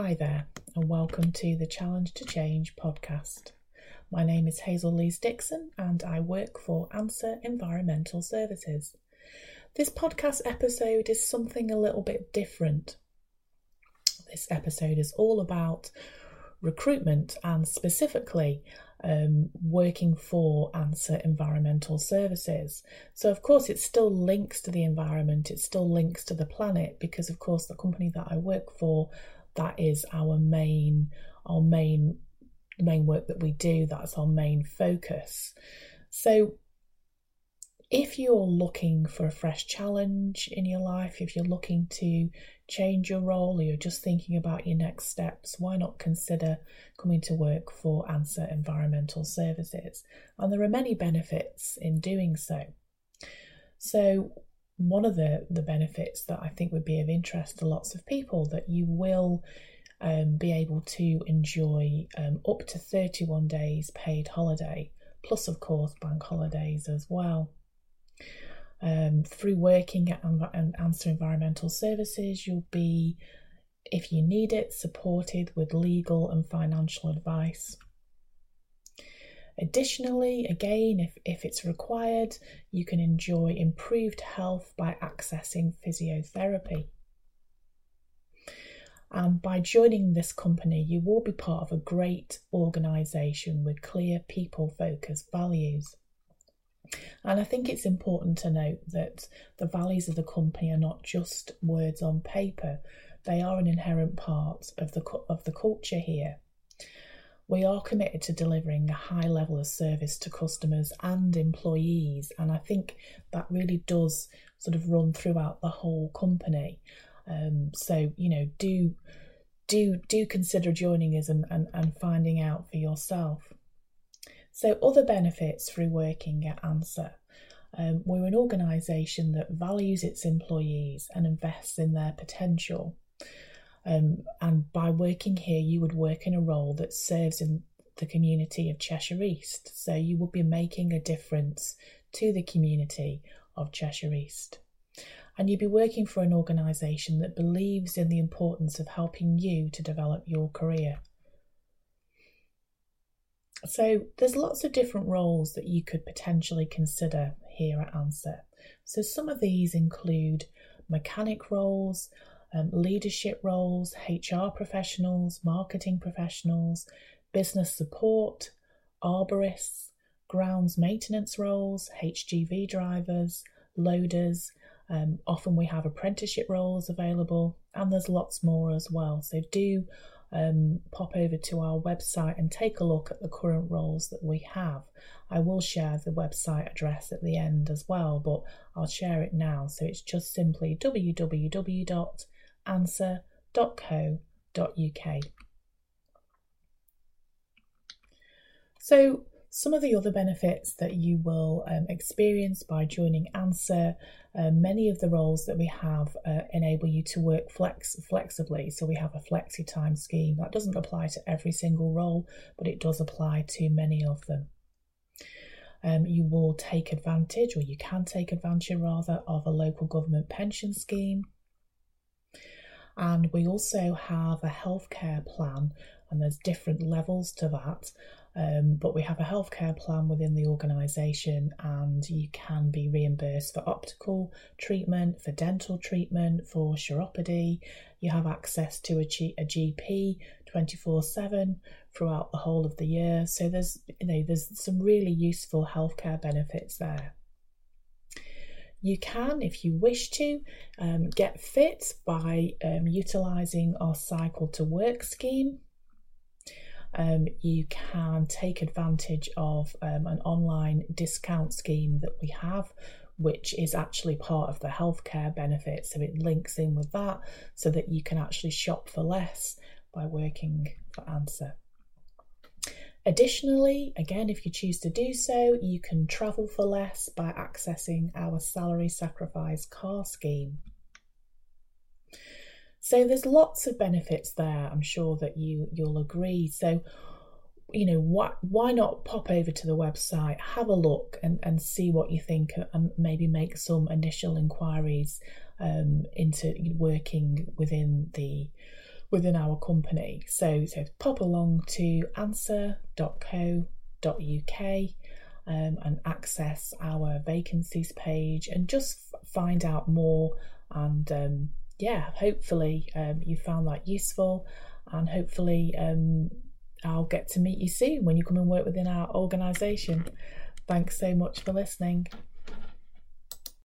Hi there, and welcome to the Challenge to Change podcast. My name is Hazel Lees Dixon, and I work for ANSA Environmental Services. This podcast episode is something a little bit different. This episode is all about recruitment and specifically um, working for ANSA Environmental Services. So, of course, it still links to the environment, it still links to the planet because, of course, the company that I work for, that is our main, our main, main work that we do. That's our main focus. So, if you're looking for a fresh challenge in your life, if you're looking to change your role or you're just thinking about your next steps, why not consider coming to work for ANSA Environmental Services? And there are many benefits in doing so. So, one of the, the benefits that I think would be of interest to lots of people that you will um, be able to enjoy um, up to 31 days paid holiday, plus, of course, bank holidays as well. Um, through working at ANSA Environmental Services, you'll be, if you need it, supported with legal and financial advice. Additionally, again, if, if it's required, you can enjoy improved health by accessing physiotherapy. And by joining this company, you will be part of a great organisation with clear people focused values. And I think it's important to note that the values of the company are not just words on paper, they are an inherent part of the, of the culture here. We are committed to delivering a high level of service to customers and employees, and I think that really does sort of run throughout the whole company. Um, so, you know, do do do consider joining us and, and, and finding out for yourself. So, other benefits through working at ANSA. Um, we're an organisation that values its employees and invests in their potential. Um, and by working here, you would work in a role that serves in the community of Cheshire East. So you would be making a difference to the community of Cheshire East. And you'd be working for an organisation that believes in the importance of helping you to develop your career. So there's lots of different roles that you could potentially consider here at ANSA. So some of these include mechanic roles, um, leadership roles, HR professionals, marketing professionals, business support, arborists, grounds maintenance roles, HGV drivers, loaders. Um, often we have apprenticeship roles available, and there's lots more as well. So do um, pop over to our website and take a look at the current roles that we have. I will share the website address at the end as well, but I'll share it now. So it's just simply www.ansa.co.uk. So some of the other benefits that you will um, experience by joining ANSA, uh, many of the roles that we have uh, enable you to work flex flexibly. So we have a flexi time scheme that doesn't apply to every single role, but it does apply to many of them. Um, you will take advantage, or you can take advantage rather, of a local government pension scheme. And we also have a healthcare plan, and there's different levels to that. Um, but we have a healthcare plan within the organisation, and you can be reimbursed for optical treatment, for dental treatment, for chiropody. You have access to a, G- a GP 24 7 throughout the whole of the year. So there's you know there's some really useful healthcare benefits there. You can, if you wish to, um, get fit by um, utilising our Cycle to Work scheme um, you can take advantage of um, an online discount scheme that we have, which is actually part of the healthcare benefit. So it links in with that so that you can actually shop for less by working for ANSA. Additionally, again, if you choose to do so, you can travel for less by accessing our salary sacrifice car scheme. So there's lots of benefits there. I'm sure that you you'll agree. So you know why why not pop over to the website have a look and, and see what you think and maybe make some initial inquiries um, into working within the within our company. So, so pop along to ansa.co.uk um, and access our vacancies page and just find out more. And um, yeah, hopefully um, you found that useful, and hopefully um, I'll get to meet you soon when you come and work within our organisation. Thanks so much for listening.